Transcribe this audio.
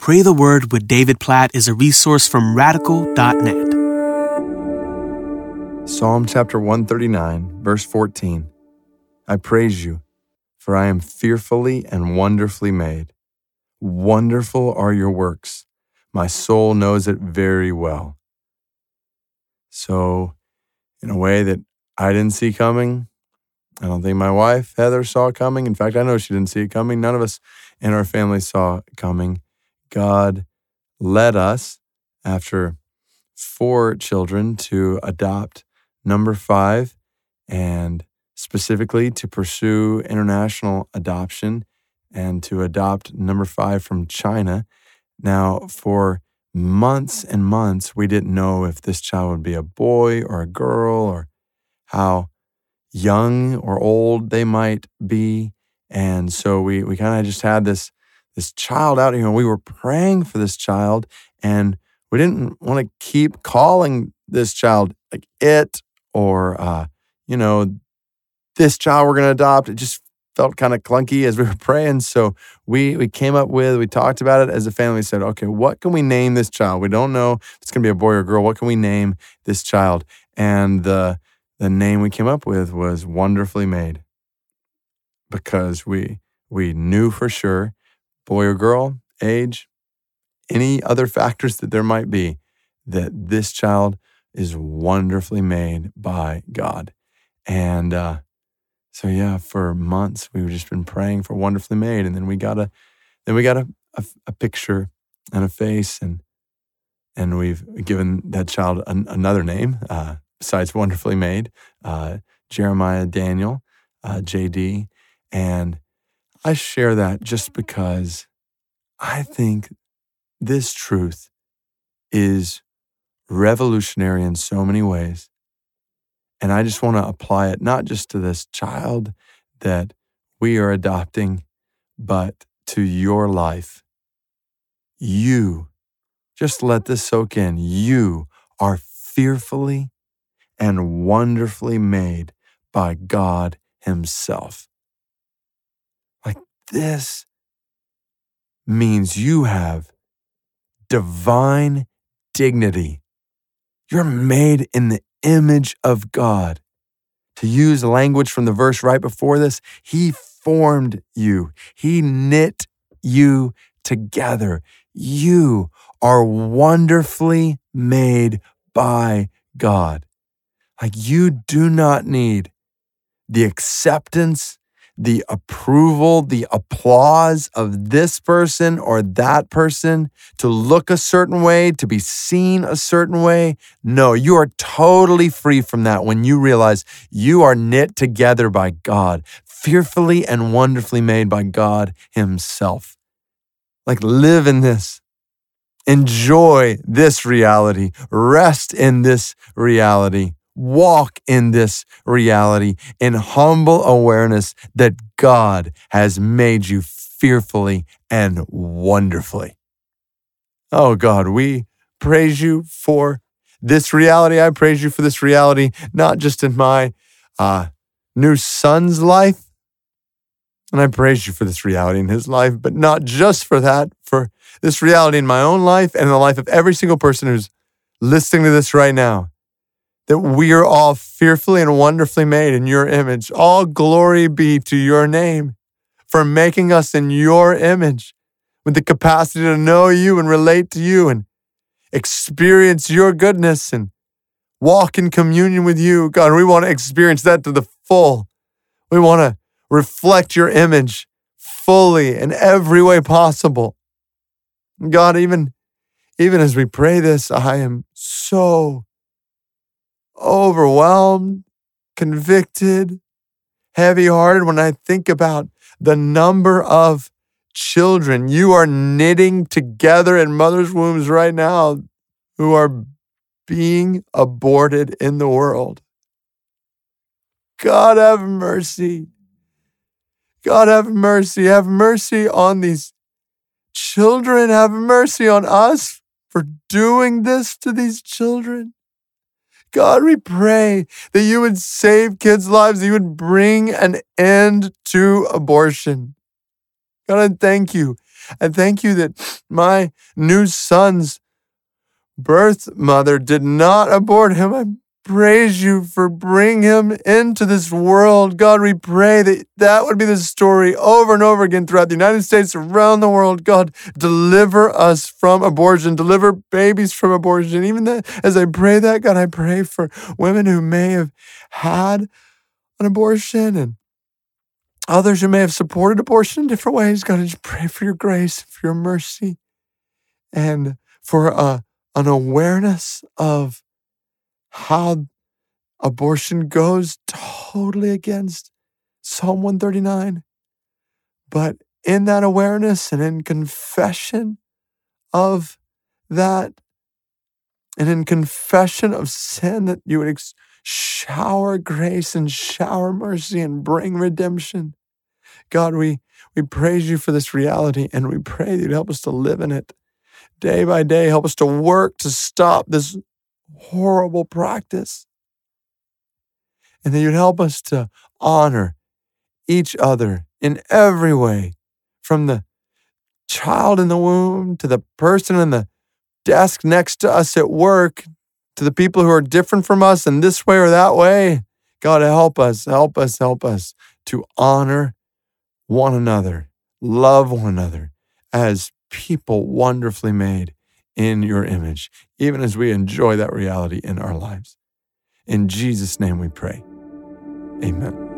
Pray the Word with David Platt is a resource from radical.net. Psalm chapter 139, verse 14. I praise you, for I am fearfully and wonderfully made. Wonderful are your works. My soul knows it very well. So, in a way that I didn't see coming, I don't think my wife, Heather, saw coming. In fact, I know she didn't see it coming. None of us in our family saw it coming. God led us after four children to adopt number five and specifically to pursue international adoption and to adopt number five from China. Now, for months and months, we didn't know if this child would be a boy or a girl or how young or old they might be. And so we, we kind of just had this this child out here. And we were praying for this child, and we didn't want to keep calling this child like it or, uh, you know, this child we're going to adopt. It just felt kind of clunky as we were praying. So we we came up with, we talked about it as a family. Said, okay, what can we name this child? We don't know if it's going to be a boy or girl. What can we name this child? And the the name we came up with was wonderfully made because we we knew for sure boy or girl, age, any other factors that there might be, that this child is wonderfully made by God. And uh, so, yeah, for months we've just been praying for wonderfully made, and then we got a, then we got a, a, a picture and a face, and and we've given that child an, another name uh, besides wonderfully made, uh, Jeremiah Daniel, uh, JD, and I share that just because I think this truth is revolutionary in so many ways. And I just want to apply it not just to this child that we are adopting, but to your life. You, just let this soak in. You are fearfully and wonderfully made by God Himself. This means you have divine dignity. You're made in the image of God. To use language from the verse right before this, He formed you, He knit you together. You are wonderfully made by God. Like you do not need the acceptance the approval, the applause of this person or that person to look a certain way, to be seen a certain way. No, you are totally free from that when you realize you are knit together by God, fearfully and wonderfully made by God Himself. Like, live in this. Enjoy this reality. Rest in this reality walk in this reality in humble awareness that God has made you fearfully and wonderfully. Oh God, we praise you for this reality. I praise you for this reality, not just in my uh, new son's life. And I praise you for this reality in his life, but not just for that, for this reality in my own life and in the life of every single person who's listening to this right now that we are all fearfully and wonderfully made in your image. All glory be to your name for making us in your image with the capacity to know you and relate to you and experience your goodness and walk in communion with you. God, we want to experience that to the full. We want to reflect your image fully in every way possible. God, even, even as we pray this, I am so overwhelmed, convicted, heavy hearted when I think about the number of children you are knitting together in mother's wombs right now who are being aborted in the world. God have mercy. God have mercy. Have mercy on these children. Have mercy on us for doing this to these children. God, we pray that you would save kids' lives, that you would bring an end to abortion. God, I thank you I thank you that my new son's birth mother did not abort him. I praise you for bringing him into this world. God, we pray that that would be the story over and over again throughout the United States, around the world. God, deliver us from abortion, deliver babies from abortion. Even that, as I pray that, God, I pray for women who may have had an abortion and others who may have supported abortion in different ways. God, I just pray for your grace, for your mercy, and for uh, an awareness of how abortion goes totally against Psalm 139. But in that awareness and in confession of that, and in confession of sin, that you would ex- shower grace and shower mercy and bring redemption. God, we, we praise you for this reality and we pray that you'd help us to live in it day by day. Help us to work to stop this horrible practice. And that you'd help us to honor each other in every way, from the child in the womb to the person in the desk next to us at work to the people who are different from us in this way or that way. God, help us, help us, help us to honor one another, love one another as people wonderfully made in your image, even as we enjoy that reality in our lives. In Jesus' name we pray. Amen.